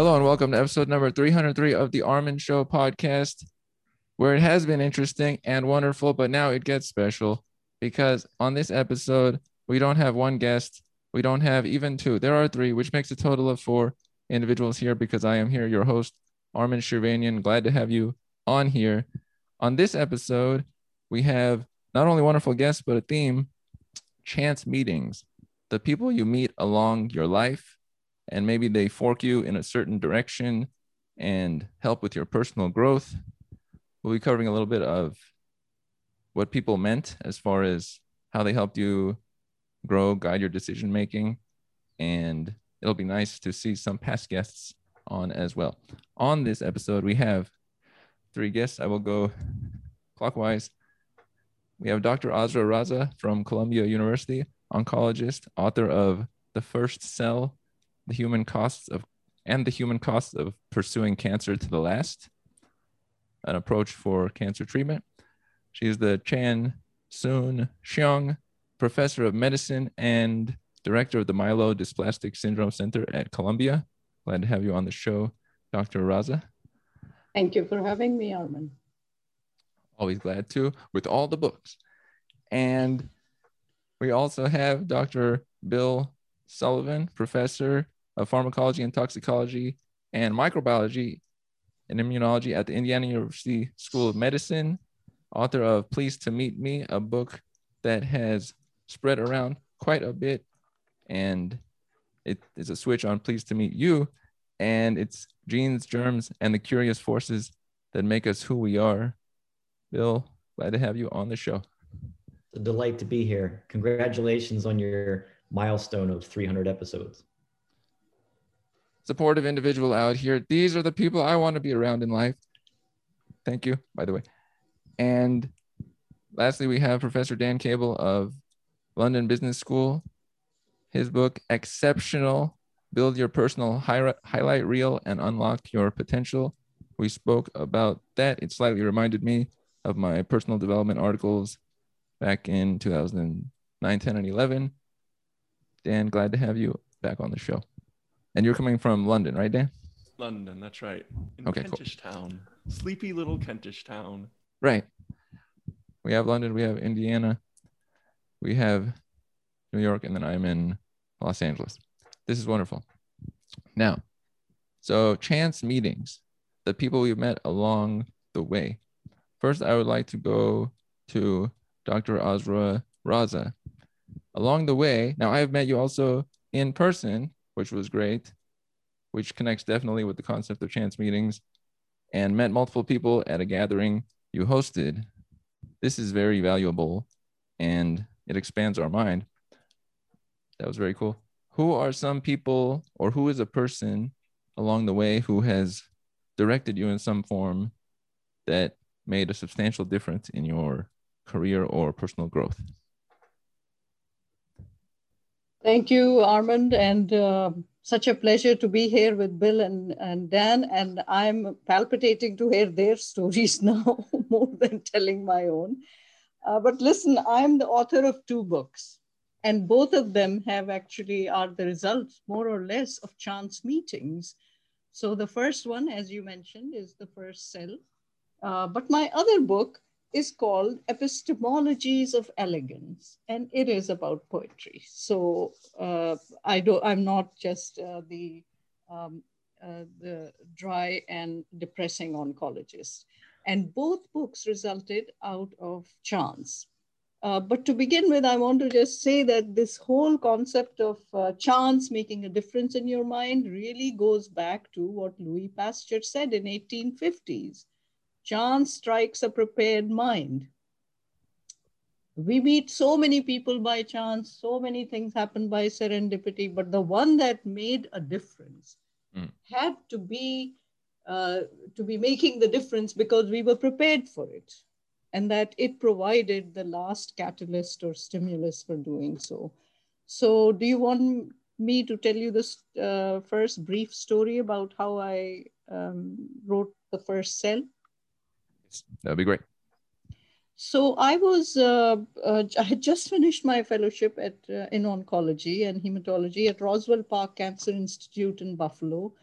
Hello and welcome to episode number 303 of the Armin Show podcast, where it has been interesting and wonderful, but now it gets special because on this episode, we don't have one guest, we don't have even two. There are three, which makes a total of four individuals here because I am here, your host, Armin Shirvanian. Glad to have you on here. On this episode, we have not only wonderful guests, but a theme chance meetings. The people you meet along your life, and maybe they fork you in a certain direction and help with your personal growth. We'll be covering a little bit of what people meant as far as how they helped you grow, guide your decision making, and it'll be nice to see some past guests on as well. On this episode, we have three guests. I will go clockwise. We have Dr. Azra Raza from Columbia University, oncologist, author of The First Cell, The Human Costs of and the Human Costs of Pursuing Cancer to the Last, an approach for cancer treatment. She is the Chan Soon Shiong Professor of Medicine and Director of the Myelodysplastic Syndrome Center at Columbia. Glad to have you on the show, Dr. Raza. Thank you for having me, Armin. Always glad to, with all the books. And we also have Dr. Bill Sullivan, Professor of Pharmacology and Toxicology and Microbiology and Immunology at the Indiana University School of Medicine, author of Pleased to Meet Me, a book that has spread around quite a bit. And it is a switch on Pleased to Meet You. And it's genes, germs, and the curious forces that make us who we are. Bill, glad to have you on the show. It's a delight to be here. Congratulations on your milestone of 300 episodes. Supportive individual out here. These are the people I want to be around in life. Thank you, by the way. And lastly, we have Professor Dan Cable of London Business School. His book, Exceptional Build Your Personal Hi- Highlight Reel and Unlock Your Potential. We spoke about that. It slightly reminded me of my personal development articles back in 2009, 10, and 11. Dan, glad to have you back on the show. And you're coming from London, right, Dan? London, that's right. In Okay, Kentish town. Sleepy little Kentish town. Right. We have London, we have Indiana, we have New York, and then I'm in Los Angeles. This is wonderful. Now, so chance meetings, the people we've met along the way. First, I would like to go to Dr. Azra Raza. Along the way, now I have met you also in person, which was great, which connects definitely with the concept of chance meetings, and met multiple people at a gathering you hosted. This is very valuable and it expands our mind. That was very cool. Who are some people or who is a person along the way who has directed you in some form that made a substantial difference in your career or personal growth? Thank you, Armand, and uh, such a pleasure to be here with Bill and, and Dan. And I'm palpitating to hear their stories now more than telling my own. Uh, but listen, I'm the author of two books, and both of them have actually are the results, more or less, of chance meetings. So the first one, as you mentioned, is the first cell. Uh, but my other book is called Epistemologies of Elegance, and it is about poetry. So uh, I don't, I'm not just uh, the, um, uh, the dry and depressing oncologist. And both books resulted out of chance. Uh, but to begin with, I want to just say that this whole concept of uh, chance making a difference in your mind really goes back to what Louis Pasteur said in 1850s chance strikes a prepared mind. We meet so many people by chance, so many things happen by serendipity, but the one that made a difference mm. had to be uh, to be making the difference because we were prepared for it, and that it provided the last catalyst or stimulus for doing so. So, do you want me to tell you this uh, first brief story about how I um, wrote the first cell? That'd be great. So I was, uh, uh, I had just finished my fellowship at uh, in oncology and hematology at Roswell Park Cancer Institute in Buffalo.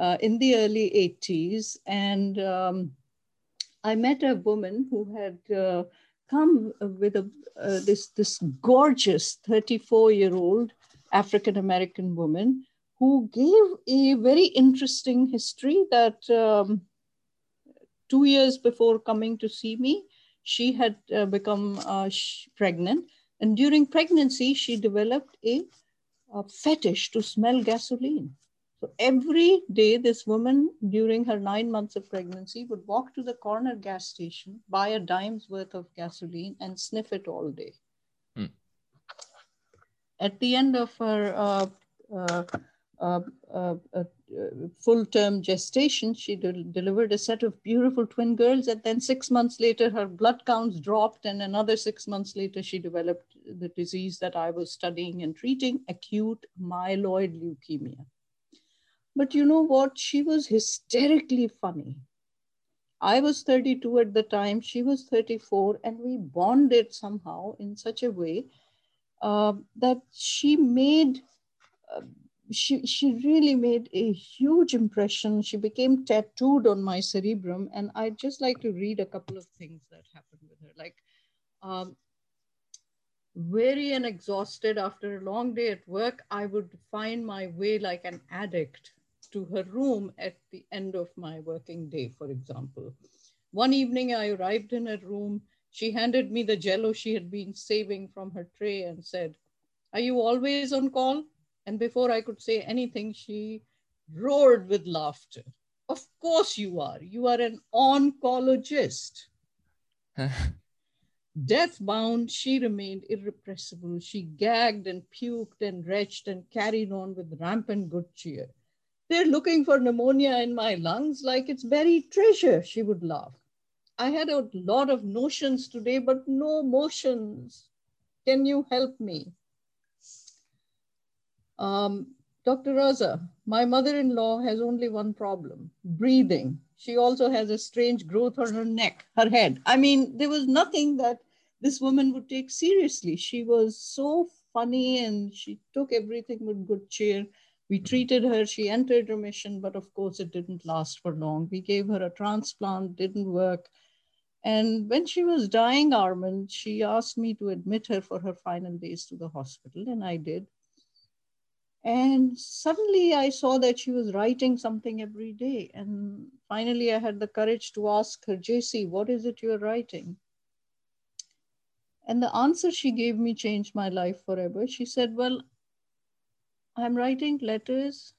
uh, in the early 80s. And um, I met a woman who had uh, come with a, uh, this, this gorgeous 34 year old African American woman who gave a very interesting history that um, two years before coming to see me, she had uh, become uh, pregnant. And during pregnancy, she developed a, a fetish to smell gasoline. So every day, this woman during her nine months of pregnancy would walk to the corner gas station, buy a dime's worth of gasoline, and sniff it all day. Hmm. At the end of her uh, uh, uh, uh, uh full term gestation, she de delivered a set of beautiful twin girls. And then six months later, her blood counts dropped. And another six months later, she developed the disease that I was studying and treating acute myeloid leukemia. But you know what? She was hysterically funny. I was 32 at the time, she was 34, and we bonded somehow in such a way uh, that she made uh, she, she really made a huge impression. She became tattooed on my cerebrum. And I'd just like to read a couple of things that happened with her. Like, um, weary and exhausted after a long day at work, I would find my way like an addict to her room at the end of my working day, for example. One evening, I arrived in her room. She handed me the jello she had been saving from her tray and said, Are you always on call? And before I could say anything, she roared with laughter. Of course you are. You are an oncologist. Death bound, she remained irrepressible. She gagged and puked and retched and carried on with rampant good cheer. They're looking for pneumonia in my lungs like it's buried treasure, she would laugh. I had a lot of notions today, but no motions. Can you help me? Um, Dr. Raza, my mother-in-law has only one problem, breathing. She also has a strange growth on her neck, her head. I mean, there was nothing that this woman would take seriously. She was so funny and she took everything with good cheer. We treated her, she entered remission, but of course it didn't last for long. We gave her a transplant, didn't work. And when she was dying, Armand, she asked me to admit her for her final days to the hospital, and I did. And suddenly I saw that she was writing something every day. And finally, I had the courage to ask her, JC, what is it you're writing? And the answer she gave me changed my life forever. She said, Well, I'm writing letters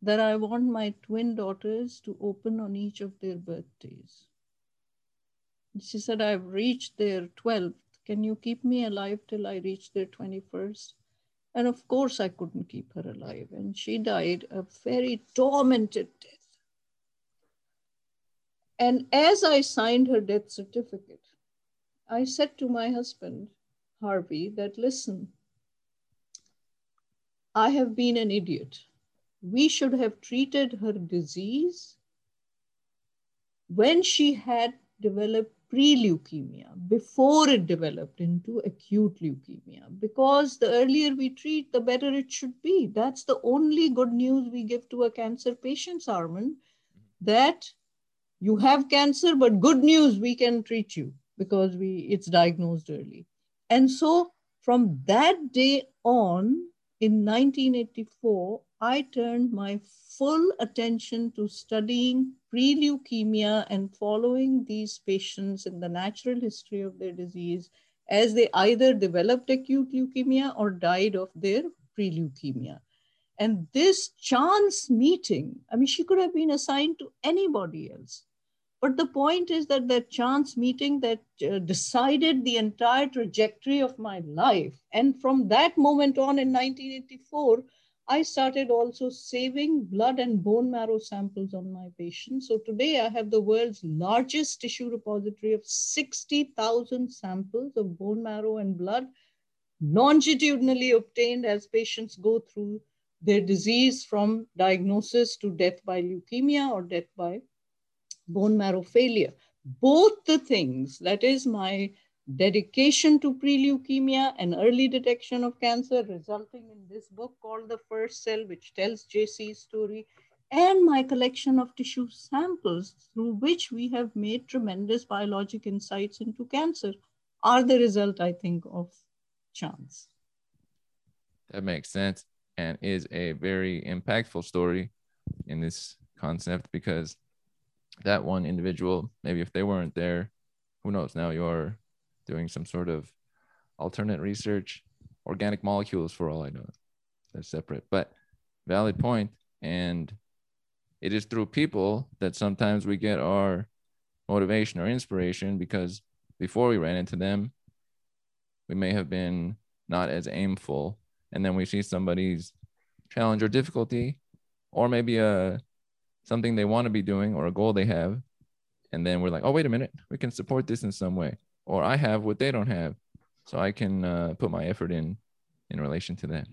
that I want my twin daughters to open on each of their birthdays. She said, I've reached their 12th. Can you keep me alive till I reach their 21st? And of course, I couldn't keep her alive. And she died a very tormented death. And as I signed her death certificate, I said to my husband, Harvey, that listen, I have been an idiot. We should have treated her disease when she had developed pre-leukemia before it developed into acute leukemia. Because the earlier we treat the better it should be. That's the only good news we give to a cancer patient Armand that you have cancer but good news we can treat you because we it's diagnosed early. And so from that day on in 1984 I turned my full attention to studying pre-leukemia and following these patients in the natural history of their disease as they either developed acute leukemia or died of their pre-leukemia. And this chance meeting, I mean, she could have been assigned to anybody else. But the point is that that chance meeting that uh, decided the entire trajectory of my life. And from that moment on in 1984, I started also saving blood and bone marrow samples on my patients. So today I have the world's largest tissue repository of 60,000 samples of bone marrow and blood longitudinally obtained as patients go through their disease from diagnosis to death by leukemia or death by bone marrow failure. Both the things, that is my dedication to pre-leukemia and early detection of cancer resulting in this book called The First Cell, which tells JC's story, and my collection of tissue samples through which we have made tremendous biologic insights into cancer are the result, I think, of chance. That makes sense and is a very impactful story in this concept because that one individual, maybe if they weren't there, who knows? Now you're doing some sort of alternate research, organic molecules for all I know. They're separate, but valid point. And it is through people that sometimes we get our motivation or inspiration because before we ran into them, we may have been not as aimful. And then we see somebody's challenge or difficulty, or maybe a something they want to be doing or a goal they have. And then we're like, oh, wait a minute, we can support this in some way. Or I have what they don't have. So I can uh, put my effort in in relation to that.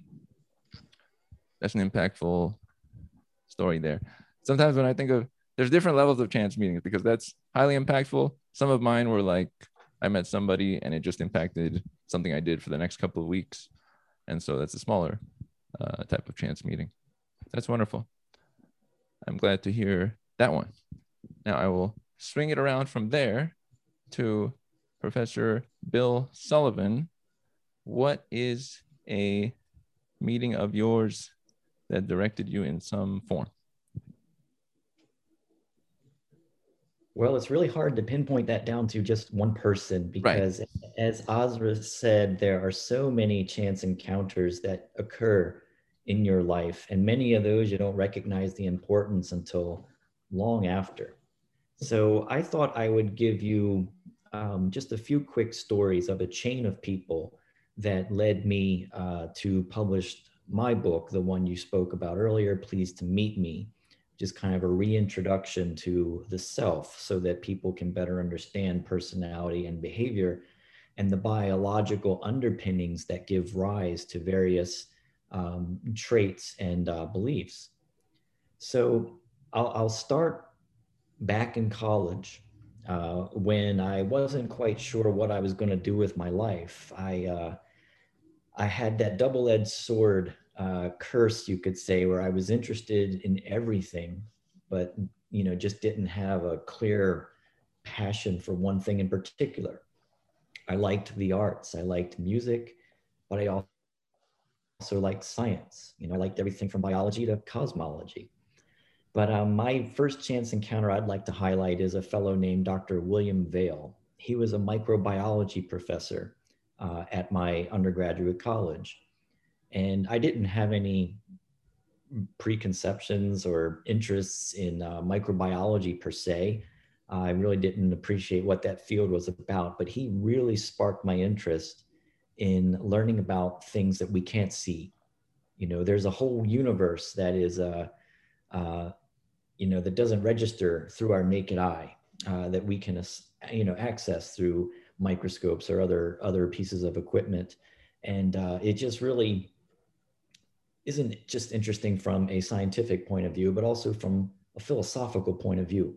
That's an impactful story there. Sometimes when I think of there's different levels of chance meetings because that's highly impactful. Some of mine were like I met somebody and it just impacted something I did for the next couple of weeks. And so that's a smaller uh, type of chance meeting. That's wonderful. I'm glad to hear that one. Now I will swing it around from there to Professor Bill Sullivan. What is a meeting of yours that directed you in some form? Well, it's really hard to pinpoint that down to just one person because, right. as Azra said, there are so many chance encounters that occur in your life, and many of those you don't recognize the importance until long after. So, I thought I would give you um, just a few quick stories of a chain of people that led me uh, to publish my book, the one you spoke about earlier, Pleased to Meet Me just kind of a reintroduction to the self so that people can better understand personality and behavior and the biological underpinnings that give rise to various um, traits and uh, beliefs. So I'll, I'll, start back in college uh, when I wasn't quite sure what I was going to do with my life. I, uh, I had that double edged sword uh, curse, you could say, where I was interested in everything, but you know, just didn't have a clear passion for one thing in particular. I liked the arts, I liked music, but I also liked science. You know, I liked everything from biology to cosmology. But um, my first chance encounter I'd like to highlight is a fellow named Dr. William Vail. He was a microbiology professor uh, at my undergraduate college. And I didn't have any preconceptions or interests in uh, microbiology per se. I really didn't appreciate what that field was about, but he really sparked my interest in learning about things that we can't see. You know, there's a whole universe that is, uh, uh, you know, that doesn't register through our naked eye uh, that we can, you know, access through microscopes or other other pieces of equipment, and uh, it just really isn't just interesting from a scientific point of view, but also from a philosophical point of view.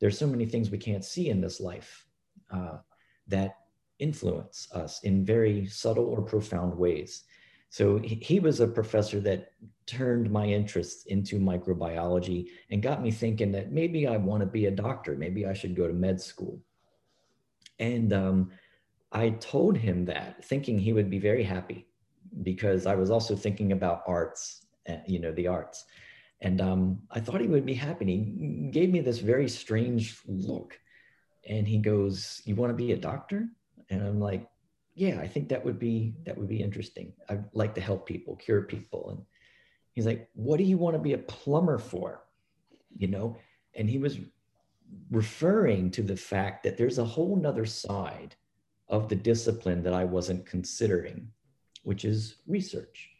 There's so many things we can't see in this life uh, that influence us in very subtle or profound ways. So he, he was a professor that turned my interests into microbiology and got me thinking that maybe I want to be a doctor. Maybe I should go to med school. And um, I told him that, thinking he would be very happy because I was also thinking about arts, uh, you know, the arts. And um, I thought he would be happy. And he gave me this very strange look. And he goes, You want to be a doctor? And I'm like, Yeah, I think that would be that would be interesting. I'd like to help people, cure people. And he's like, What do you want to be a plumber for? You know? And he was referring to the fact that there's a whole nother side of the discipline that I wasn't considering which is research.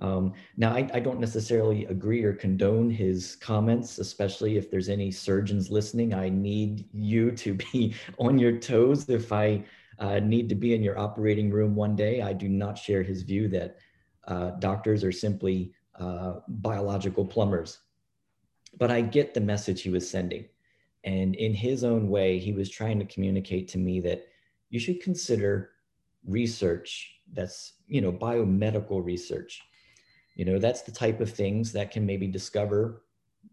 Um, now, I, I, don't necessarily agree or condone his comments, especially if there's any surgeons listening. I need you to be on your toes if I uh, need to be in your operating room one day. I do not share his view that uh, doctors are simply uh, biological plumbers. But I get the message he was sending. And in his own way, he was trying to communicate to me that you should consider research that's you know biomedical research you know that's the type of things that can maybe discover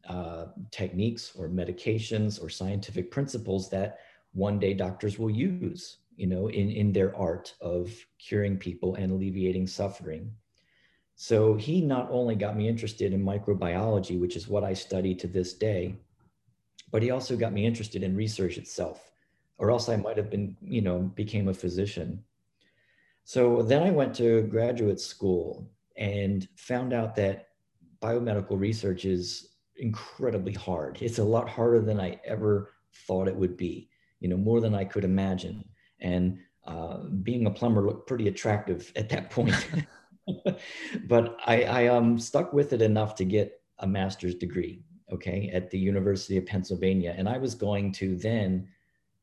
uh, techniques or medications or scientific principles that one day doctors will use, you know, in, in their art of curing people and alleviating suffering. So he not only got me interested in microbiology, which is what I study to this day, but he also got me interested in research itself, or else I might have been, you know, became a physician. So then I went to graduate school and found out that biomedical research is incredibly hard. It's a lot harder than I ever thought it would be, you know, more than I could imagine. And uh, being a plumber looked pretty attractive at that point. but I, I um, stuck with it enough to get a master's degree, okay, at the University of Pennsylvania. And I was going to then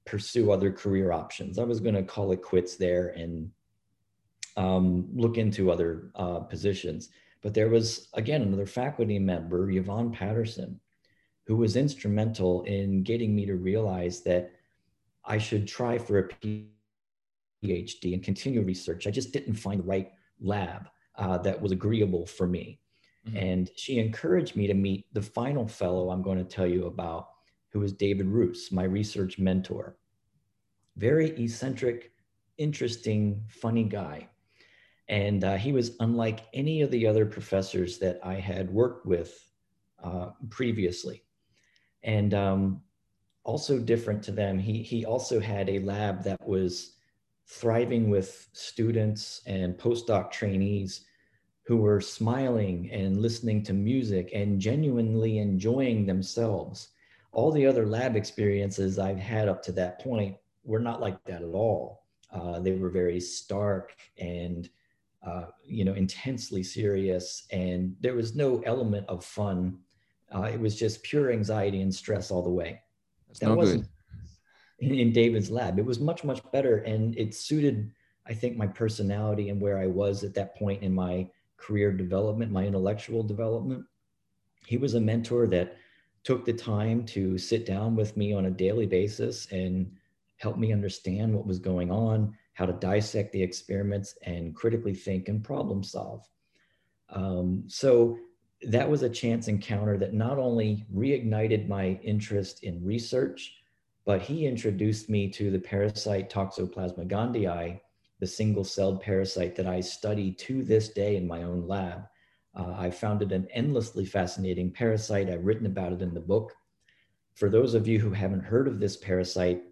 pursue other career options. I was going to call it quits there and um, look into other uh, positions. But there was, again, another faculty member, Yvonne Paterson, who was instrumental in getting me to realize that I should try for a PhD and continue research. I just didn't find the right lab uh, that was agreeable for me. Mm-hmm. And she encouraged me to meet the final fellow I'm going to tell you about, who is David Roos, my research mentor. Very eccentric, interesting, funny guy. And uh, he was unlike any of the other professors that I had worked with uh, previously. And um, also different to them, he, he also had a lab that was thriving with students and postdoc trainees who were smiling and listening to music and genuinely enjoying themselves. All the other lab experiences I've had up to that point were not like that at all. Uh, they were very stark and uh, you know, intensely serious, and there was no element of fun. Uh, it was just pure anxiety and stress all the way. That's that no wasn't in, in, David's lab. It was much, much better, and it suited, I think, my personality and where I was at that point in my career development, my intellectual development. He was a mentor that took the time to sit down with me on a daily basis and help me understand what was going on how to dissect the experiments and critically think and problem solve. Um, so that was a chance encounter that not only reignited my interest in research, but he introduced me to the parasite Toxoplasma gondii, the single-celled parasite that I study to this day in my own lab. Uh, I found it an endlessly fascinating parasite. I've written about it in the book. For those of you who haven't heard of this parasite,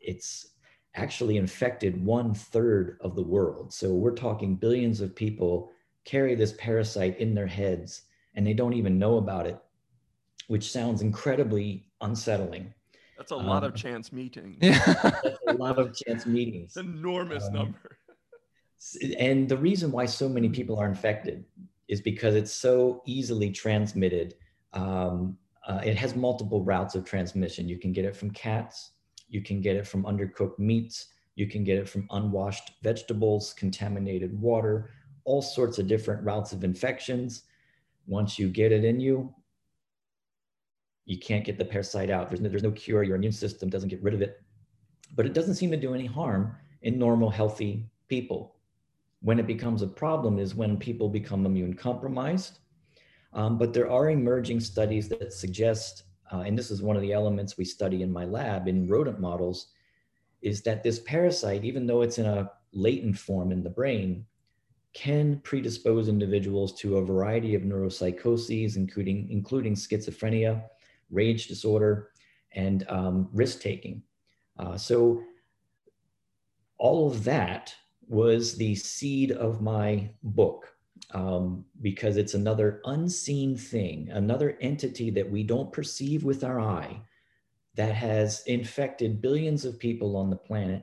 it's actually infected one third of the world. So we're talking billions of people carry this parasite in their heads and they don't even know about it, which sounds incredibly unsettling. That's a lot um, of chance meetings. Yeah. a lot of chance meetings. Enormous um, number. And the reason why so many people are infected is because it's so easily transmitted. Um, uh, it has multiple routes of transmission. You can get it from cats, you can get it from undercooked meats. You can get it from unwashed vegetables, contaminated water, all sorts of different routes of infections. Once you get it in you, you can't get the parasite out. There's no, there's no cure. Your immune system doesn't get rid of it. But it doesn't seem to do any harm in normal, healthy people. When it becomes a problem is when people become immune compromised. Um, but there are emerging studies that suggest uh, and this is one of the elements we study in my lab in rodent models, is that this parasite, even though it's in a latent form in the brain, can predispose individuals to a variety of neuropsychoses, including, including schizophrenia, rage disorder, and um, risk taking. Uh, so, all of that was the seed of my book um, because it's another unseen thing, another entity that we don't perceive with our eye that has infected billions of people on the planet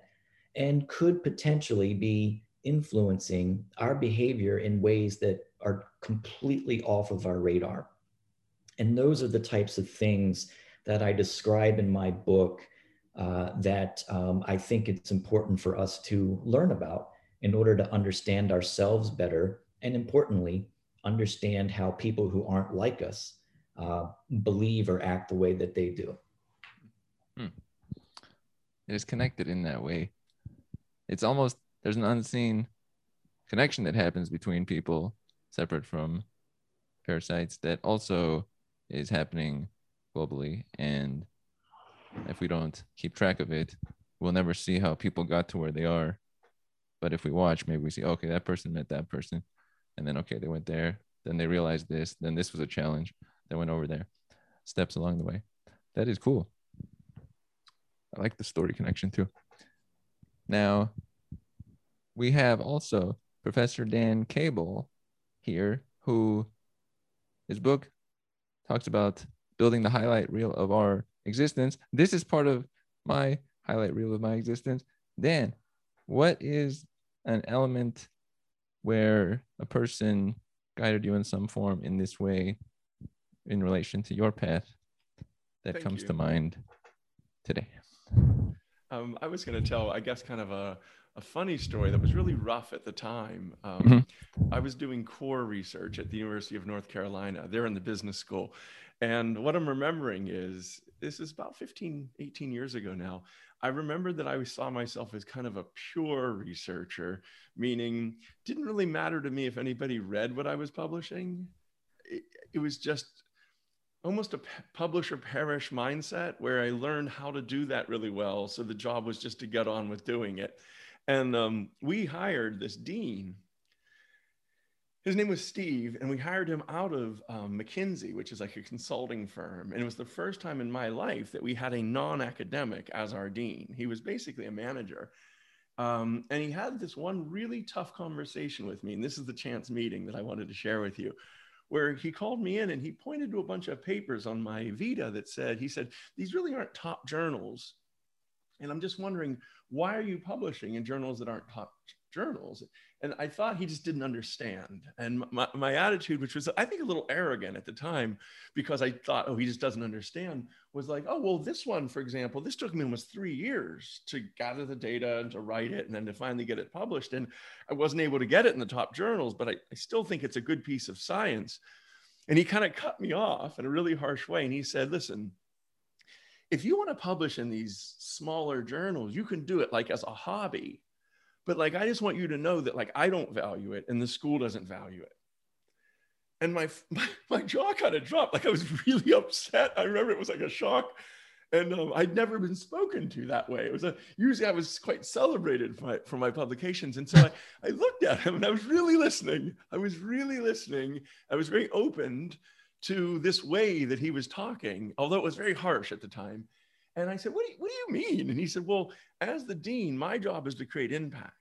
and could potentially be influencing our behavior in ways that are completely off of our radar. And those are the types of things that I describe in my book uh, that um, I think it's important for us to learn about in order to understand ourselves better and importantly, understand how people who aren't like us uh, believe or act the way that they do. Hmm. It is connected in that way. It's almost there's an unseen connection that happens between people separate from parasites that also is happening globally. And if we don't keep track of it, we'll never see how people got to where they are. But if we watch, maybe we see, okay, that person met that person. And then, okay, they went there. Then they realized this. Then this was a challenge. They went over there. Steps along the way. That is cool. I like the story connection too. Now, we have also Professor Dan Cable here, who his book talks about building the highlight reel of our existence. This is part of my highlight reel of my existence. Dan, what is an element where a person guided you in some form in this way in relation to your path that Thank comes you. to mind today? Um, I was going to tell, I guess, kind of a, a funny story that was really rough at the time. Um, Mhm. I was doing core research at the University of North Carolina. They're in the business school. And what I'm remembering is this is about 15, 18 years ago now. I remember that I saw myself as kind of a pure researcher, meaning didn't really matter to me if anybody read what I was publishing. It, it was just almost a publisher perish mindset where I learned how to do that really well. So the job was just to get on with doing it. And um, we hired this dean. His name was Steve, and we hired him out of um, McKinsey, which is like a consulting firm. And it was the first time in my life that we had a non academic as our dean. He was basically a manager. Um, and he had this one really tough conversation with me. And this is the chance meeting that I wanted to share with you where he called me in and he pointed to a bunch of papers on my Vita that said, he said, these really aren't top journals. And I'm just wondering, why are you publishing in journals that aren't top journals? And I thought he just didn't understand. And my, my attitude, which was, I think, a little arrogant at the time, because I thought, oh, he just doesn't understand, was like, oh, well, this one, for example, this took me almost three years to gather the data and to write it and then to finally get it published. And I wasn't able to get it in the top journals, but I, I still think it's a good piece of science. And he kind of cut me off in a really harsh way. And he said, listen, if you want to publish in these smaller journals, you can do it like as a hobby. But like, I just want you to know that like I don't value it and the school doesn't value it. And my, my, my jaw kind of dropped. Like I was really upset. I remember it was like a shock. And um, I'd never been spoken to that way. It was a usually I was quite celebrated for my, for my publications. And so I, I looked at him and I was really listening. I was really listening. I was very opened to this way that he was talking, although it was very harsh at the time. And I said, what do, you, what do you mean? And he said, Well, as the dean, my job is to create impact.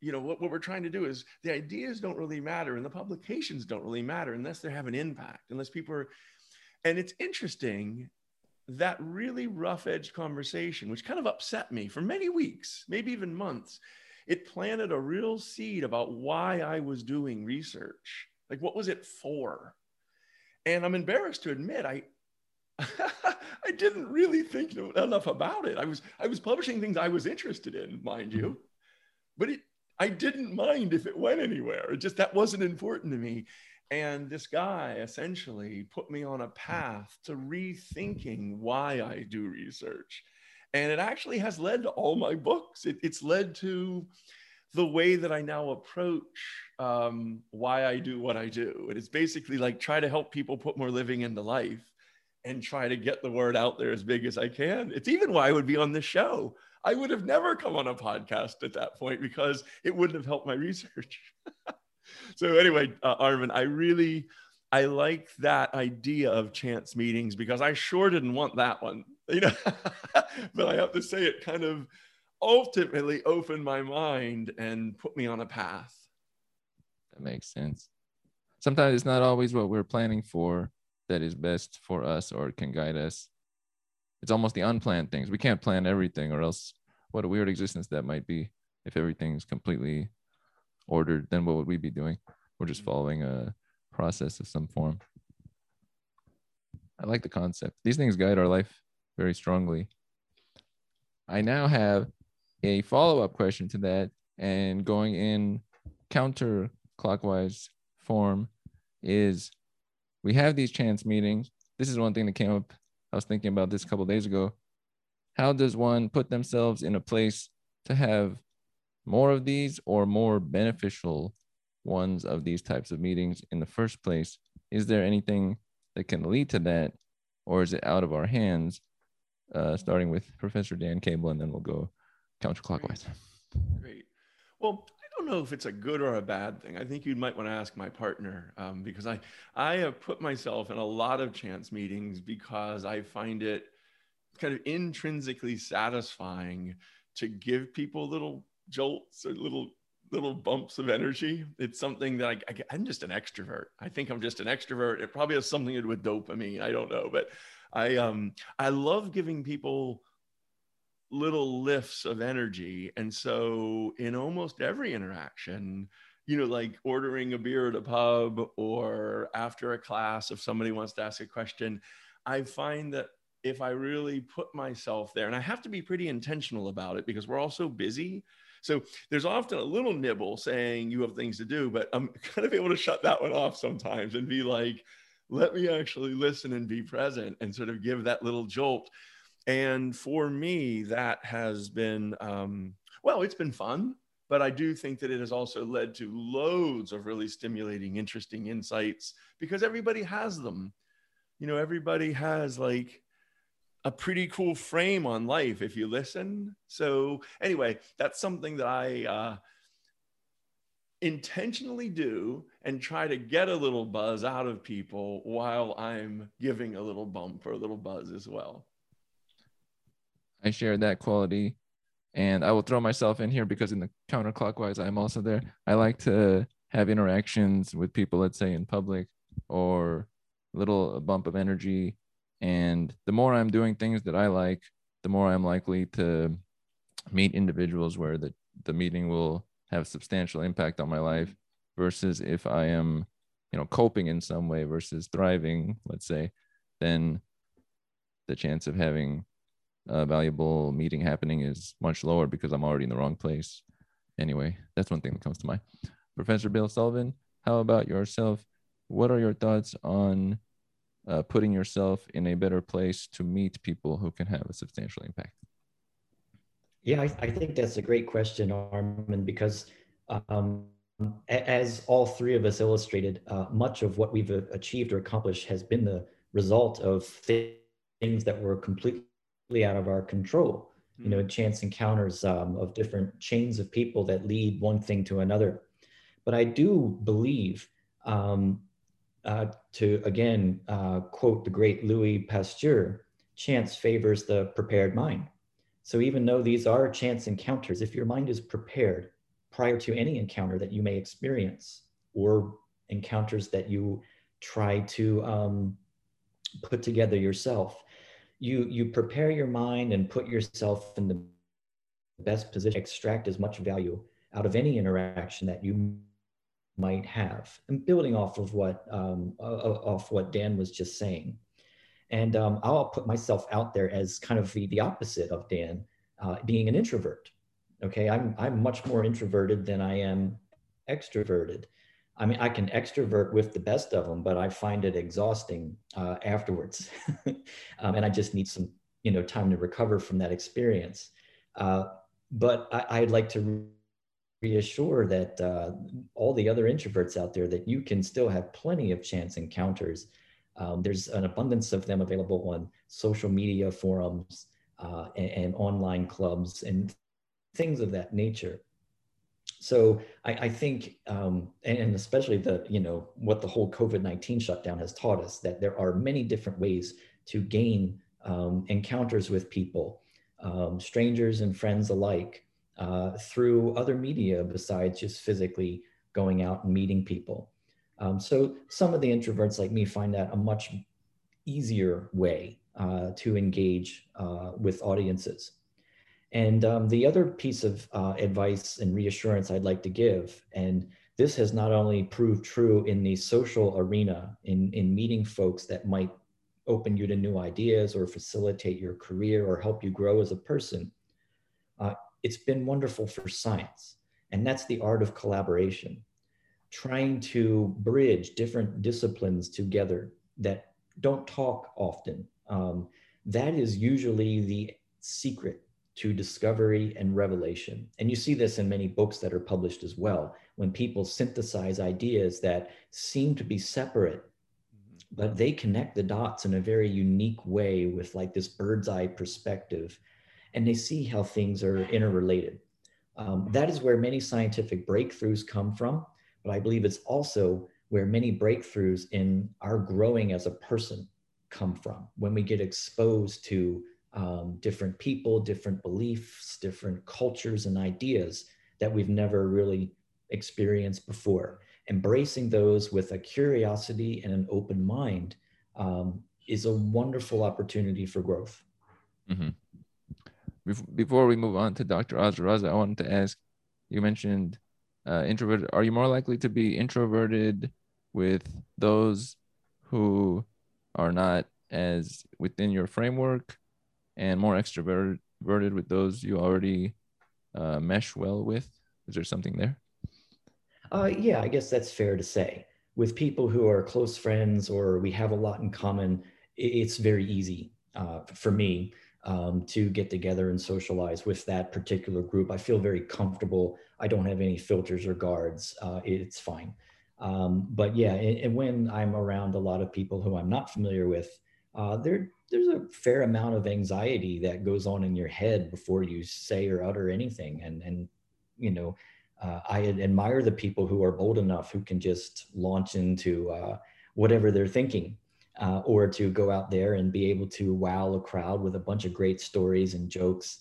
You know, what, what we're trying to do is the ideas don't really matter and the publications don't really matter unless they have an impact, unless people are. And it's interesting that really rough edged conversation, which kind of upset me for many weeks, maybe even months, it planted a real seed about why I was doing research. Like, what was it for? And I'm embarrassed to admit, I, I didn't really think enough about it. I was I was publishing things I was interested in, mind you, mm-hmm. but it I didn't mind if it went anywhere. It just that wasn't important to me. And this guy essentially put me on a path to rethinking why I do research. And it actually has led to all my books. It, it's led to the way that I now approach um, why I do what I do. It is basically like try to help people put more living into life and try to get the word out there as big as I can. It's even why I would be on this show. I would have never come on a podcast at that point because it wouldn't have helped my research. so anyway, uh, Armin, I really I like that idea of chance meetings because I sure didn't want that one, you know. but I have to say it kind of ultimately opened my mind and put me on a path. That makes sense. Sometimes it's not always what we're planning for that is best for us or can guide us. It's almost the unplanned things. We can't plan everything, or else what a weird existence that might be if everything's completely ordered. Then what would we be doing? We're just mm-hmm. following a process of some form. I like the concept. These things guide our life very strongly. I now have a follow up question to that, and going in counterclockwise form is we have these chance meetings. This is one thing that came up. I was thinking about this a couple days ago. How does one put themselves in a place to have more of these or more beneficial ones of these types of meetings in the first place? Is there anything that can lead to that, or is it out of our hands? Uh, starting with Professor Dan Cable, and then we'll go counterclockwise. Great. Well, I don't know if it's a good or a bad thing. I think you might want to ask my partner um, because I I have put myself in a lot of chance meetings because I find it kind of intrinsically satisfying to give people little jolts or little little bumps of energy. It's something that I, I, am just an extrovert. I think I'm just an extrovert. It probably has something to do with dopamine. I don't know, but I um I love giving people little lifts of energy, and so in almost every interaction, you know, like ordering a beer at a pub or after a class, if somebody wants to ask a question, I find that if I really put myself there, and I have to be pretty intentional about it because we're all so busy so there's often a little nibble saying you have things to do, but I'm kind of able to shut that one off sometimes and be like, let me actually listen and be present and sort of give that little jolt. And for me, that has been, um, well, it's been fun, but I do think that it has also led to loads of really stimulating, interesting insights because everybody has them. You know, everybody has like a pretty cool frame on life if you listen. So anyway, that's something that I uh, intentionally do and try to get a little buzz out of people while I'm giving a little bump or a little buzz as well. I share that quality and I will throw myself in here because in the counterclockwise, I'm also there. I like to have interactions with people, let's say in public or a little bump of energy and the more I'm doing things that I like, the more I'm likely to meet individuals where the, the meeting will have substantial impact on my life versus if I am, you know, coping in some way versus thriving, let's say, then the chance of having a valuable meeting happening is much lower because I'm already in the wrong place. Anyway, that's one thing that comes to mind. Professor Bill Sullivan, how about yourself? What are your thoughts on uh, putting yourself in a better place to meet people who can have a substantial impact? Yeah, I, I think that's a great question, Armin, because um, as all three of us illustrated, uh, much of what we've achieved or accomplished has been the result of things that were completely out of our control. You know, hmm. chance encounters um, of different chains of people that lead one thing to another. But I do believe um, uh, to again uh, quote the great Louis Pasteur, chance favors the prepared mind. So even though these are chance encounters, if your mind is prepared prior to any encounter that you may experience or encounters that you try to um, put together yourself, you you prepare your mind and put yourself in the best position, to extract as much value out of any interaction that you might have. And building off of what um, off what dan was just saying. And um, i'll put myself out there as kind of the, the opposite of dan uh, being an introvert. Okay? I'm, I'm much more introverted than i am extroverted i mean i can extrovert with the best of them but i find it exhausting uh, afterwards um, and i just need some you know time to recover from that experience uh, but I, i'd like to reassure that uh, all the other introverts out there that you can still have plenty of chance encounters. Um, there's an abundance of them available on social media forums uh, and, and, online clubs and things of that nature. So I, I think, um, and especially the, you know, what the whole COVID-19 shutdown has taught us that there are many different ways to gain um, encounters with people, um, strangers and friends alike, uh, through other media besides just physically going out and meeting people. Um, so some of the introverts like me find that a much easier way uh, to engage uh, with audiences. And um, the other piece of uh, advice and reassurance I'd like to give, and this has not only proved true in the social arena, in, in meeting folks that might open you to new ideas or facilitate your career or help you grow as a person, uh, it's been wonderful for science. And that's the art of collaboration, trying to bridge different disciplines together that don't talk often. Um, that is usually the secret to discovery and revelation. And you see this in many books that are published as well, when people synthesize ideas that seem to be separate, but they connect the dots in a very unique way with like this bird's eye perspective and they see how things are interrelated. Um, that is where many scientific breakthroughs come from but i believe it's also where many breakthroughs in our growing as a person come from. When we get exposed to um, different people different beliefs different cultures and ideas that we've never really experienced before embracing those with a curiosity and an open mind um, is a wonderful opportunity for growth. Mm-hmm. Before we move on to Dr. Azra I wanted to ask you mentioned uh, introverted. Are you more likely to be introverted with those who are not as within your framework and more extroverted with those you already uh, mesh well with? Is there something there? Uh, yeah, I guess that's fair to say. With people who are close friends or we have a lot in common, it's very easy uh, for me um, to get together and socialize with that particular group. I feel very comfortable. I don't have any filters or guards. Uh, it's fine. Um, but yeah, and, and, when I'm around a lot of people who I'm not familiar with, uh, there there's a fair amount of anxiety that goes on in your head before you say or utter anything, and and you know uh, I admire the people who are bold enough who can just launch into uh, whatever they're thinking, uh, or to go out there and be able to wow a crowd with a bunch of great stories and jokes.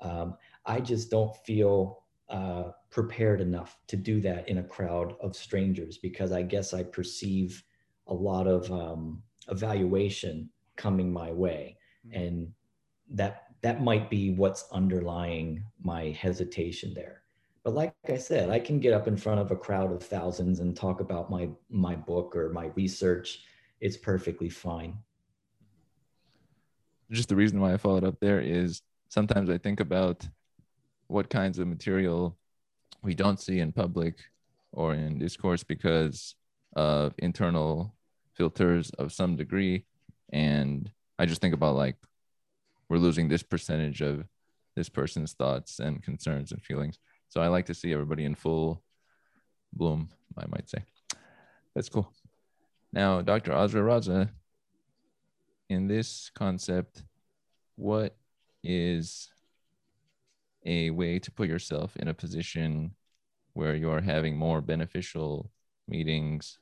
Um, I just don't feel uh, prepared enough to do that in a crowd of strangers because I guess I perceive a lot of um, evaluation coming my way, mm-hmm. and that that might be what's underlying my hesitation there. But like I said, I can get up in front of a crowd of thousands and talk about my my book or my research. It's perfectly fine. Just the reason why I followed up there is sometimes I think about what kinds of material we don't see in public or in discourse because of internal filters of some degree. And I just think about like we're losing this percentage of this person's thoughts and concerns and feelings so I like to see everybody in full bloom, I might say. That's cool. Now, Dr. Azra Raza, in this concept, what is a way to put yourself in a position where you are having more beneficial meetings,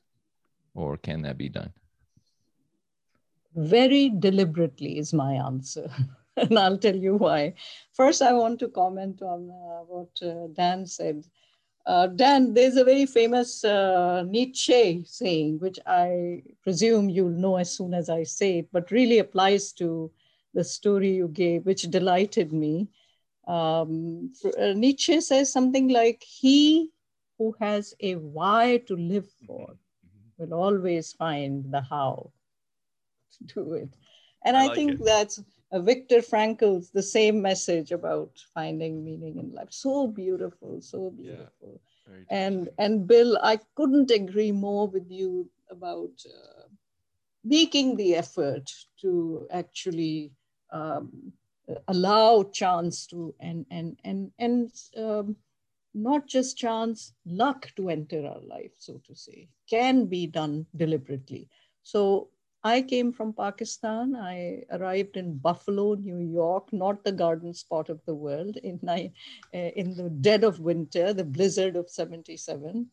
or can that be done? Very deliberately is my answer. and I'll tell you why. First, I want to comment on uh, what uh, Dan said. Uh, Dan, there's a very famous uh, Nietzsche saying, which I presume you'll know as soon as I say it, but really applies to the story you gave, which delighted me. Um, uh, Nietzsche says something like, He who has a why to live for will always find the how to do it. And I, I like think it. that's uh, Viktor Frankl's the same message about finding meaning in life. So beautiful, so beautiful. Yeah, and and Bill, I couldn't agree more with you about uh, making the effort to actually um, allow chance to and and and and um, not just chance, luck to enter our life, so to say, can be done deliberately. So I came from Pakistan. I arrived in Buffalo, New York, not the garden spot of the world, in, uh, in the dead of winter, the blizzard of 77.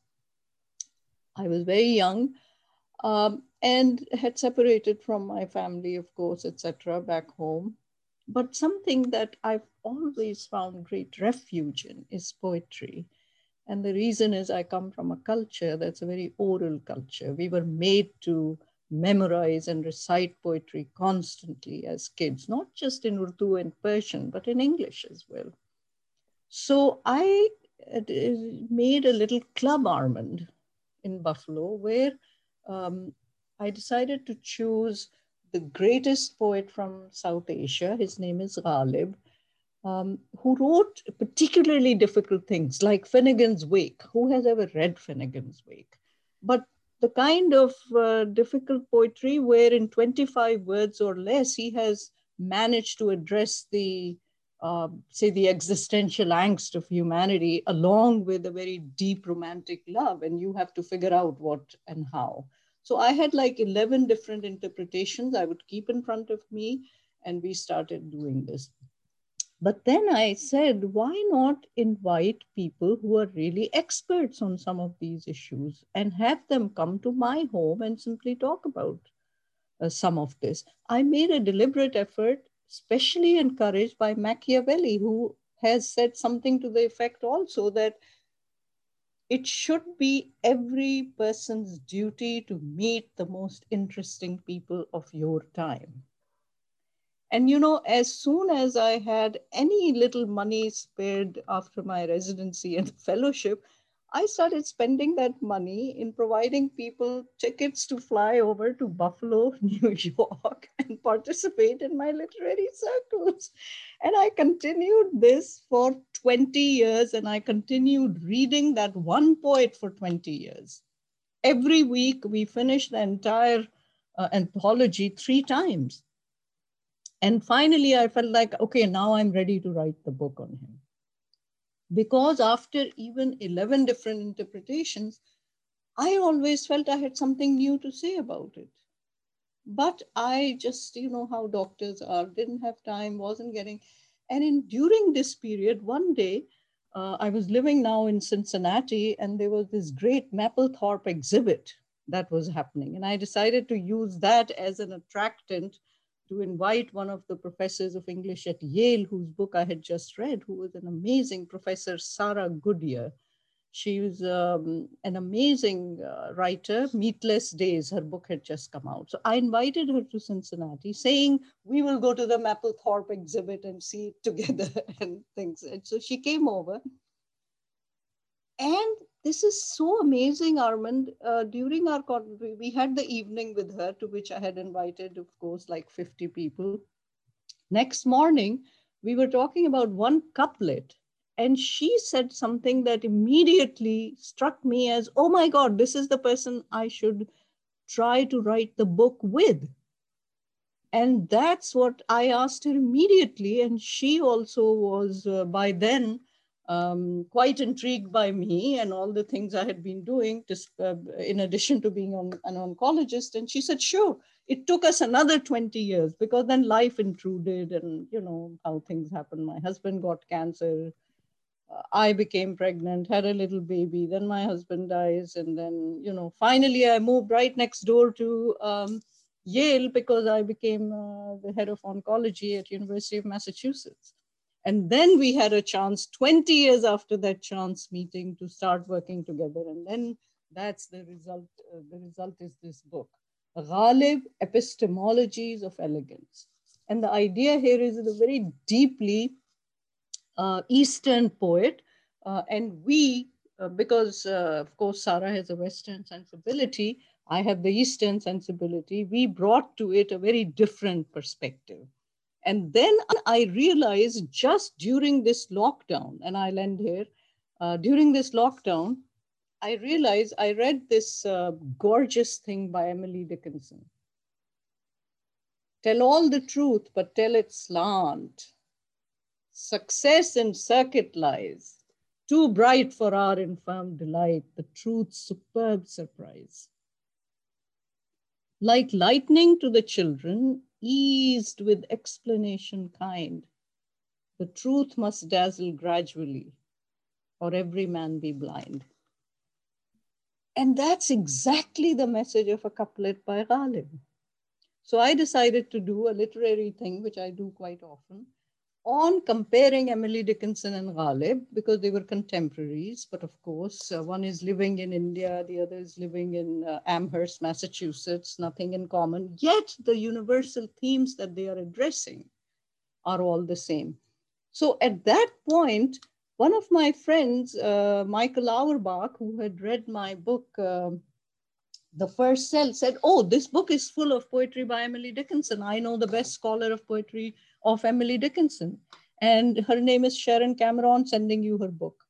I was very young um, and had separated from my family, of course, etc., back home. But something that I've always found great refuge in is poetry. And the reason is I come from a culture that's a very oral culture. We were made to memorize and recite poetry constantly as kids, not just in Urdu and Persian, but in English as well. So I uh, made a little club Armand in Buffalo where um, I decided to choose the greatest poet from South Asia. His name is Ghalib, um, who wrote particularly difficult things like Finnegans Wake. Who has ever read Finnegans Wake? But the kind of uh, difficult poetry where in 25 words or less he has managed to address the uh, say the existential angst of humanity along with a very deep romantic love and you have to figure out what and how So I had like 11 different interpretations I would keep in front of me, and we started doing this. But then I said, why not invite people who are really experts on some of these issues and have them come to my home and simply talk about uh, some of this? I made a deliberate effort, especially encouraged by Machiavelli, who has said something to the effect also that it should be every person's duty to meet the most interesting people of your time. And you know, as soon as I had any little money spared after my residency and fellowship, I started spending that money in providing people tickets to fly over to Buffalo, New York, and participate in my literary circles. And I continued this for 20 years, and I continued reading that one poet for 20 years. Every week, we finished the entire uh, anthology three times. And finally, I felt like, okay, now I'm ready to write the book on him. Because after even 11 different interpretations, I always felt I had something new to say about it. But I just, you know, how doctors are, didn't have time, wasn't getting. And in during this period, one day, uh, I was living now in Cincinnati, and there was this great Mapplethorpe exhibit that was happening. And I decided to use that as an attractant to invite one of the professors of English at Yale, whose book I had just read, who was an amazing professor, Sarah Goodyear. She was um, an amazing uh, writer. Meatless Days, her book had just come out. So I invited her to Cincinnati, saying, We will go to the Mapplethorpe exhibit and see it together and things. And so she came over. And this is so amazing, Armand. Uh, during our we had the evening with her, to which I had invited, of course, like 50 people. Next morning, we were talking about one couplet, and she said something that immediately struck me as, "Oh my God, this is the person I should try to write the book with." And that's what I asked her immediately, and she also was uh, by then um, quite intrigued by me and all the things I had been doing, to, uh, in addition to being on, an oncologist. And she said, sure, it took us another 20 years because then life intruded and, you know, how things happen. My husband got cancer. Uh, I became pregnant, had a little baby. Then my husband dies. And then, you know, finally I moved right next door to um, Yale because I became uh, the head of oncology at University of Massachusetts. And then we had a chance 20 years after that chance meeting to start working together. And then that's the result. Uh, the result is this book, Ghalib Epistemologies of Elegance. And the idea here is a very deeply uh, Eastern poet. Uh, and we, uh, because uh, of course Sarah has a Western sensibility, I have the Eastern sensibility, we brought to it a very different perspective. And then I realized just during this lockdown, and I'll end here, uh, during this lockdown, I realized I read this uh, gorgeous thing by Emily Dickinson. Tell all the truth, but tell it slant. Success in circuit lies, too bright for our infirm delight, the truth's superb surprise. Like lightning to the children, eased with explanation kind. The truth must dazzle gradually, or every man be blind. And that's exactly the message of a couplet by Ghalib. So I decided to do a literary thing, which I do quite often, on comparing Emily Dickinson and Ghalib because they were contemporaries. But of course, uh, one is living in India, the other is living in uh, Amherst, Massachusetts, nothing in common. Yet the universal themes that they are addressing are all the same. So at that point, one of my friends, uh, Michael Auerbach, who had read my book, um, The First Cell, said, Oh, this book is full of poetry by Emily Dickinson. I know the best scholar of poetry of Emily Dickinson. And her name is Sharon Cameron, sending you her book.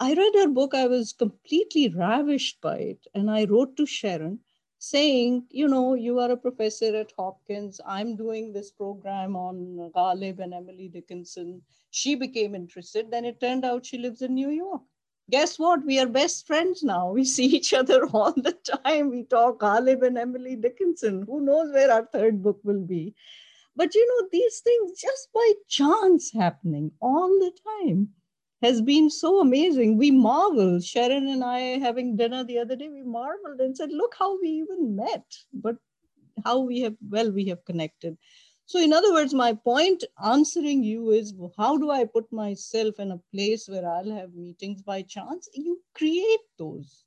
I read her book, I was completely ravished by it. And I wrote to Sharon saying, you know, you are a professor at Hopkins. I'm doing this program on Ghalib and Emily Dickinson. She became interested. Then it turned out she lives in New York. guess what? We are best friends now. We see each other all the time. We talk Ghalib and Emily Dickinson. Who knows where our third book will be? But you know, these things just by chance happening all the time has been so amazing. We marveled, Sharon and I having dinner the other day, we marveled and said, look how we even met, but how we have, well, we have connected. So, in other words, my point answering you is how do I put myself in a place where I'll have meetings by chance? You create those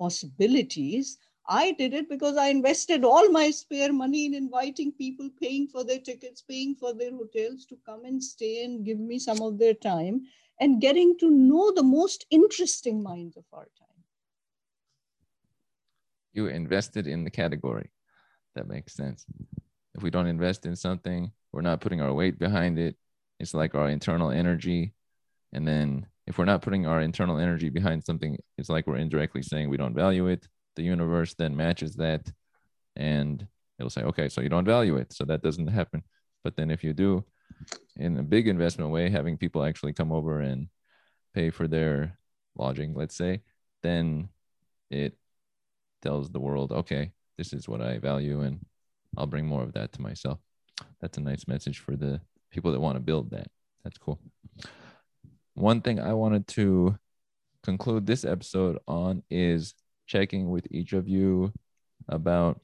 possibilities. I did it because I invested all my spare money in inviting people, paying for their tickets, paying for their hotels to come and stay and give me some of their time and getting to know the most interesting minds of our time. You invested in the category. That makes sense if we don't invest in something, we're not putting our weight behind it. It's like our internal energy. And then if we're not putting our internal energy behind something, it's like we're indirectly saying we don't value it. The universe then matches that and it'll say, okay, so you don't value it. So that doesn't happen. But then if you do, in a big investment way, having people actually come over and pay for their lodging, let's say, then it tells the world, okay, this is what I value and I'll bring more of that to myself. That's a nice message for the people that want to build that. That's cool. One thing I wanted to conclude this episode on is checking with each of you about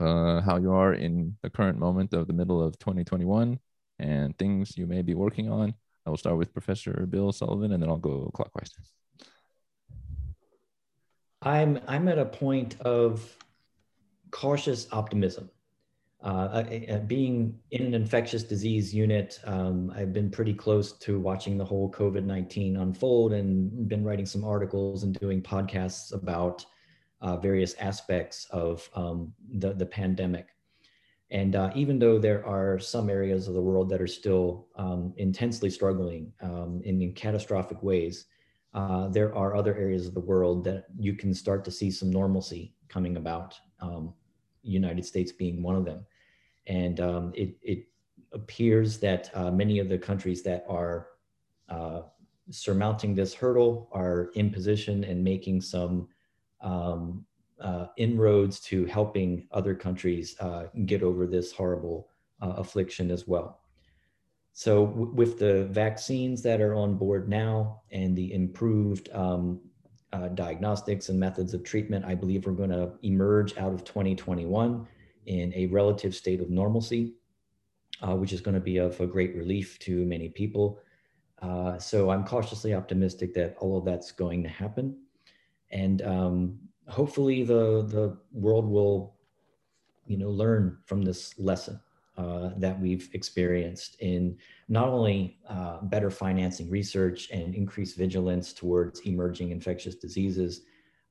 uh, how you are in the current moment of the middle of 2021 and things you may be working on. I will start with Professor Bill Sullivan and then I'll go clockwise. I'm I'm at a point of cautious optimism. Uh, being in an infectious disease unit, um, I've been pretty close to watching the whole COVID 19 unfold and been writing some articles and doing podcasts about uh, various aspects of um, the, the pandemic. And uh, even though there are some areas of the world that are still um, intensely struggling um, in, in, catastrophic ways, uh, there are other areas of the world that you can start to see some normalcy coming about. Um, United States being one of them. And um, it, it, appears that uh, many of the countries that are uh, surmounting this hurdle are in position and making some um, uh, inroads to helping other countries uh, get over this horrible uh, affliction as well. So, with the vaccines that are on board now and the improved um, uh, diagnostics and methods of treatment, I believe we're to emerge out of 2021 in a relative state of normalcy, uh, which is going to be of a great relief to many people. Uh, so I'm cautiously optimistic that all of that's going to happen. And um, hopefully the, the world will, you know, learn from this lesson uh, that we've experienced in not only uh, better financing research and increased vigilance towards emerging infectious diseases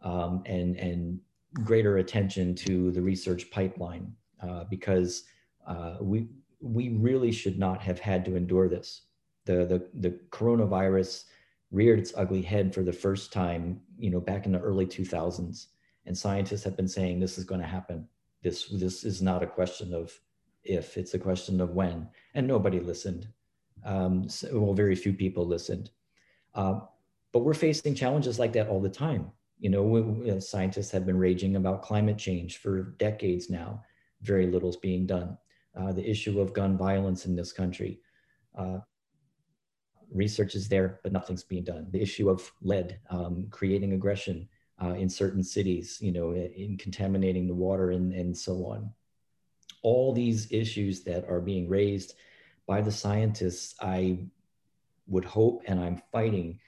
um, and, and greater attention to the research pipeline uh, because uh, we, we really should not have had to endure this. The, the, the coronavirus reared its ugly head for the first time, you know, back in the early 2000s. And scientists have been saying this is going to happen. This, this is not a question of if, it's a question of when. And nobody listened. Um, so, well, very few people listened. Uh, but we're facing challenges like that all the time. You know, we, we, scientists have been raging about climate change for decades now. Very little is being done. Uh, the issue of gun violence in this country. Uh, research is there, but nothing's being done. The issue of lead um, creating aggression uh, in certain cities, you know, in contaminating the water and, and so on all these issues that are being raised by the scientists, I would hope and I'm fighting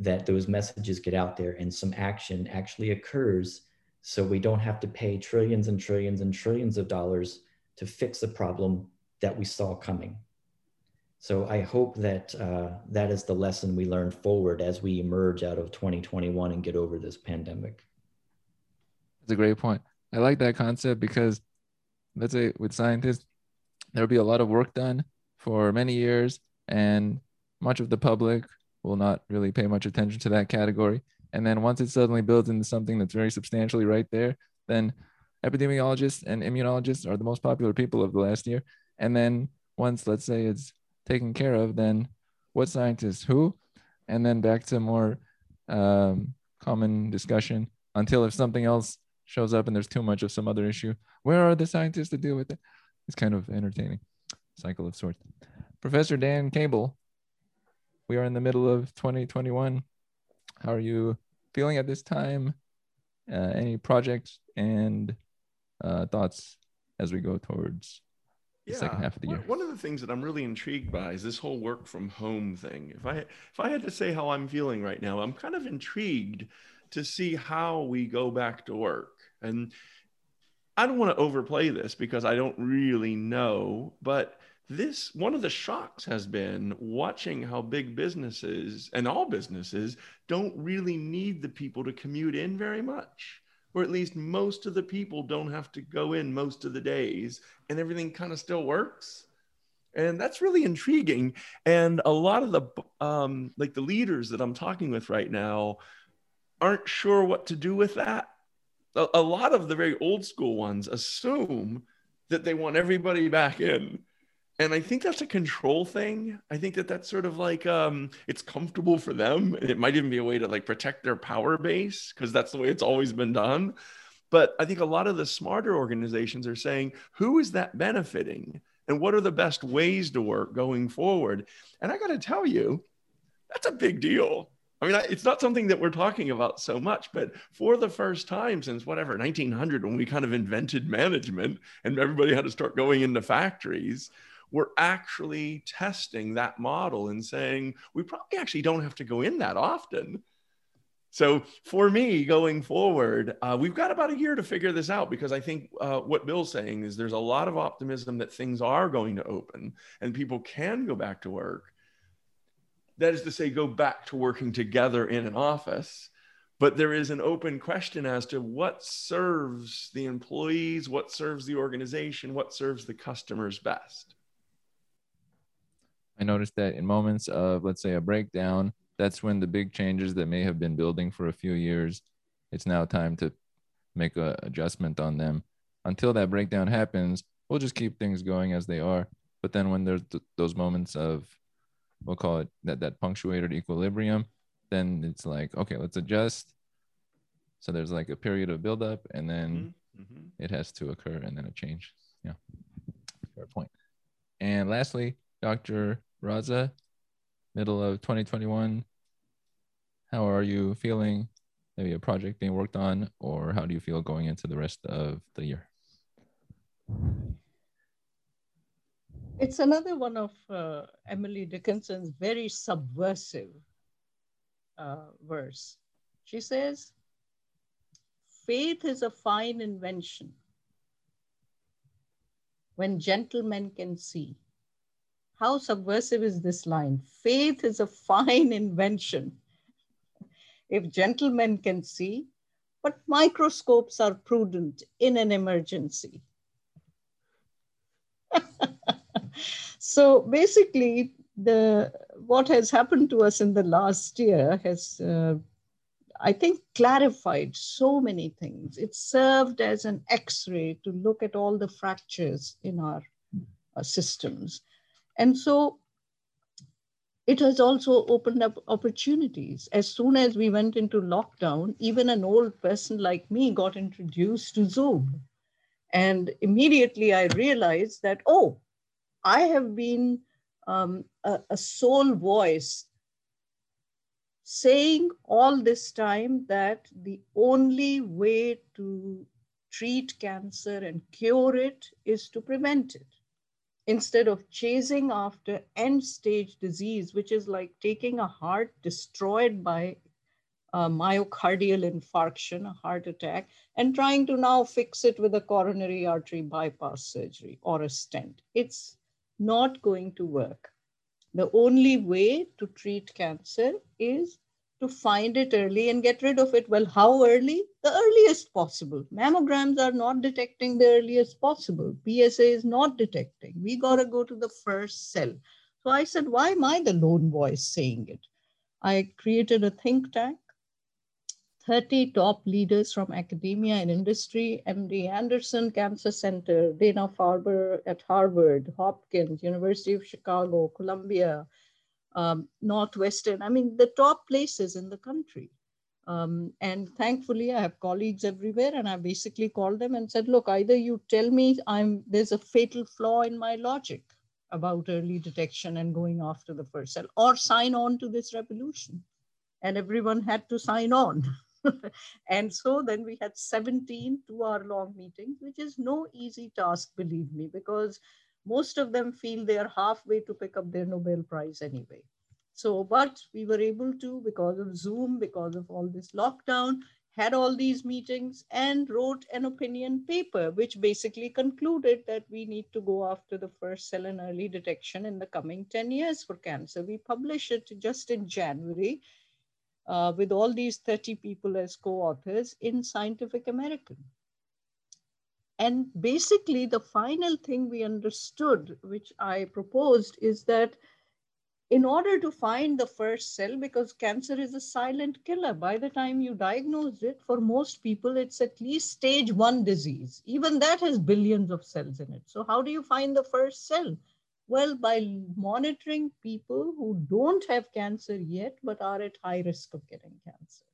that those messages get out there and some action actually occurs so we don't have to pay trillions and trillions and trillions of dollars to fix a problem that we saw coming. So I hope that uh, that is the lesson we learn forward as we emerge out of 2021 and get over this pandemic. That's a great point. I like that concept because let's say with scientists, there'll be a lot of work done for many years, and much of the public will not really pay much attention to that category. And then once it suddenly builds into something that's very substantially right there, then epidemiologists and immunologists are the most popular people of the last year. And then once, let's say, it's taken care of, then what scientists, who? And then back to more um, common discussion until if something else shows up and there's too much of some other issue, where are the scientists to deal with it? It's kind of entertaining cycle of sorts. Professor Dan Cable, we are in the middle of 2021. How are you feeling at this time? Uh, any projects and uh, thoughts as we go towards the yeah. second half of the year? One of the things that I'm really intrigued by is this whole work from home thing. If I if I had to say how I'm feeling right now, I'm kind of intrigued to see how we go back to work. And I don't want to overplay this because I don't really know, but this one of the shocks has been watching how big businesses and all businesses don't really need the people to commute in very much or at least most of the people don't have to go in most of the days and everything kind of still works. And that's really intriguing and a lot of the um, like the leaders that i'm talking with right now aren't sure what to do with that. A, a lot of the very old school ones assume that they want everybody back in and I think that's a control thing. I think that that's sort of like um, it's comfortable for them, it might even be a way to like protect their power base because that's the way it's always been done. But I think a lot of the smarter organizations are saying, who is that benefiting, and what are the best ways to work going forward? And I got to tell you, that's a big deal. I mean, it's not something that we're talking about so much, but for the first time since whatever 1900, when we kind of invented management and everybody had to start going into factories, we're actually testing that model and saying we probably actually don't have to go in that often. So for me, going forward, uh, we've got about a year to figure this out because I think uh, what Bill's saying is there's a lot of optimism that things are going to open and people can go back to work. That is to say, go back to working together in an office. But there is an open question as to what serves the employees, what serves the organization, what serves the customers best. I noticed that in moments of, let's say, a breakdown, that's when the big changes that may have been building for a few years, it's now time to make a adjustment on them. Until that breakdown happens, we'll just keep things going as they are. But then when there's th- those moments of, we'll call it that that punctuated equilibrium, then it's like, okay, let's adjust. So there's like a period of buildup, and then mm-hmm. mm-hmm. it has to occur, and then a change. Yeah, fair point. And lastly, Dr. Raza, middle of 2021. How are you feeling? Maybe a project being worked on, or how do you feel going into the rest of the year? It's another one of uh, Emily Dickinson's very subversive uh, verse. She says, Faith is a fine invention when gentlemen can see. How subversive is this line? Faith is a fine invention. If gentlemen can see, but microscopes are prudent in an emergency. so basically, the what has happened to us in the last year has, uh, I think, clarified so many things. It served as an X-ray to look at all the fractures in our uh, systems and so it has also opened up opportunities. As soon as we went into lockdown, even an old person like me got introduced to Zoom. And immediately I realized that, oh, I have been um, a, a sole voice saying all this time that the only way to treat cancer and cure it is to prevent it instead of chasing after end stage disease, which is like taking a heart destroyed by a myocardial infarction, a heart attack, and trying to now fix it with a coronary artery bypass surgery or a stent. It's not going to work. The only way to treat cancer is to find it early and get rid of it. Well, how early? The earliest possible. Mammograms are not detecting the earliest possible. PSA is not detecting. We got to go to the first cell. So I said, why am I the lone voice saying it? I created a think tank, 30 top leaders from academia and industry, MD Anderson Cancer Center, Dana-Farber at Harvard, Hopkins, University of Chicago, Columbia, um, Northwestern, I mean, the top places in the country. Um, and thankfully, I have colleagues everywhere, and I basically called them and said, "Look, either you tell me I'm there's a fatal flaw in my logic about early detection and going after the first cell, or sign on to this revolution." And everyone had to sign on. and so then we had 17 two-hour-long meetings, which is no easy task, believe me, because most of them feel they are halfway to pick up their Nobel Prize anyway. So, but we were able to, because of Zoom, because of all this lockdown, had all these meetings and wrote an opinion paper, which basically concluded that we need to go after the first cell and early detection in the coming 10 years for cancer. We published it just in January uh, with all these 30 people as co-authors in Scientific American. And basically the final thing we understood, which I proposed is that in order to find the first cell, because cancer is a silent killer, by the time you diagnose it, for most people, it's at least stage one disease. Even that has billions of cells in it. So how do you find the first cell? Well, by monitoring people who don't have cancer yet, but are at high risk of getting cancer.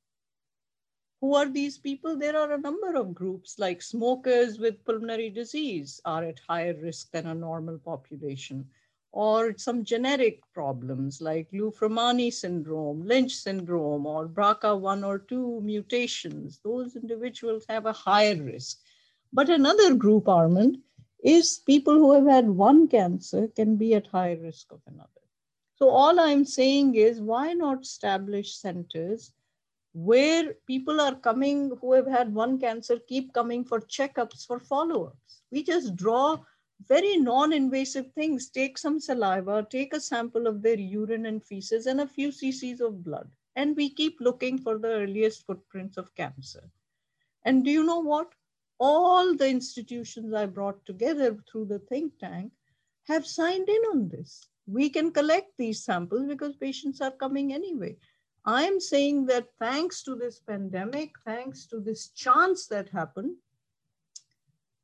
Who are these people? There are a number of groups like smokers with pulmonary disease are at higher risk than a normal population or some genetic problems like Li-Fraumeni syndrome, Lynch syndrome, or BRCA1 or 2 mutations. Those individuals have a higher risk. But another group, Armand, is people who have had one cancer can be at higher risk of another. So all I'm saying is why not establish centers where people are coming who have had one cancer, keep coming for checkups, for follow-ups. We just draw very non-invasive things. Take some saliva, take a sample of their urine and feces and a few cc's of blood. And we keep looking for the earliest footprints of cancer. And do you know what? All the institutions I brought together through the think tank have signed in on this. We can collect these samples because patients are coming anyway. I'm saying that thanks to this pandemic, thanks to this chance that happened,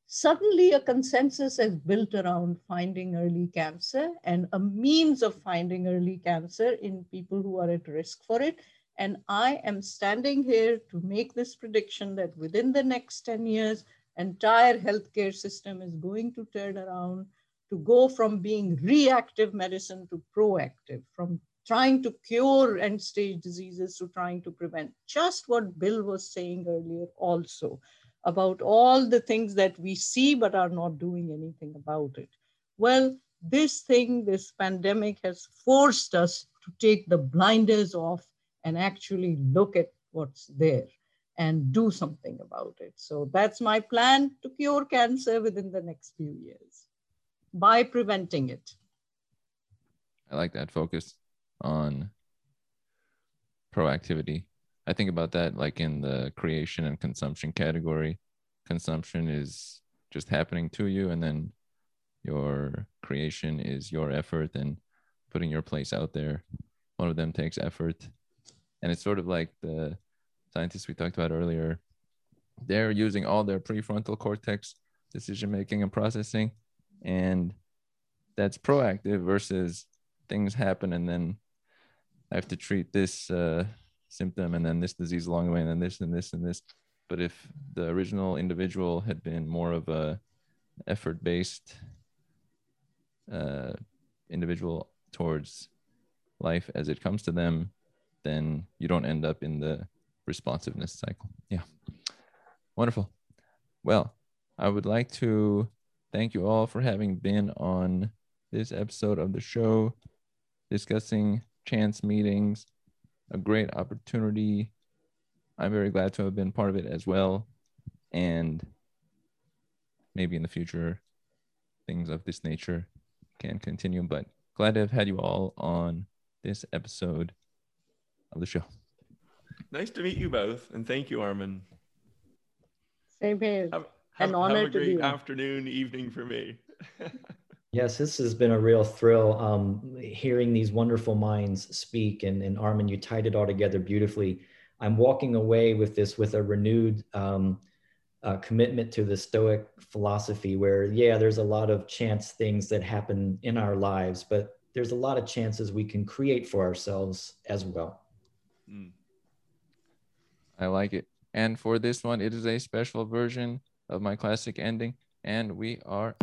suddenly a consensus is built around finding early cancer and a means of finding early cancer in people who are at risk for it. And I am standing here to make this prediction that within the next 10 years, entire healthcare system is going to turn around to go from being reactive medicine to proactive, from trying to cure end stage diseases to trying to prevent. Just what Bill was saying earlier also about all the things that we see but are not doing anything about it. Well, this thing, this pandemic has forced us to take the blinders off and actually look at what's there and do something about it. So that's my plan to cure cancer within the next few years by preventing it. I like that focus on proactivity I think about that like in the creation and consumption category. Consumption is just happening to you, and then your creation is your effort and putting your place out there. One of them takes effort. And it's sort of like the scientists we talked about earlier. They're using all their prefrontal cortex decision making and processing. And that's proactive versus things happen and then I have to treat this uh, symptom and then this disease along the way and then this and this and this. But if the original individual had been more of a effort based uh, individual towards life as it comes to them then you don't end up in the responsiveness cycle. Yeah. Wonderful. Well i would like to thank you all for having been on this episode of the show discussing chance meetings a great opportunity. I'm very glad to have been part of it as well. And maybe in the future, things of this nature can continue. But glad to have had you all on this episode of the show. Nice to meet you both. And thank you, Armin. Same here. Have, have, An honor have a to great be. afternoon, evening for me. Yes, this has been a real thrill um, hearing these wonderful minds speak. And, and Armin, you tied it all together beautifully. I'm walking away with this with a renewed um, uh, commitment to the Stoic philosophy, where, yeah, there's a lot of chance things that happen in our lives, but there's a lot of chances we can create for ourselves as well. Mm. I like it. And for this one, it is a special version of my classic ending. And we are.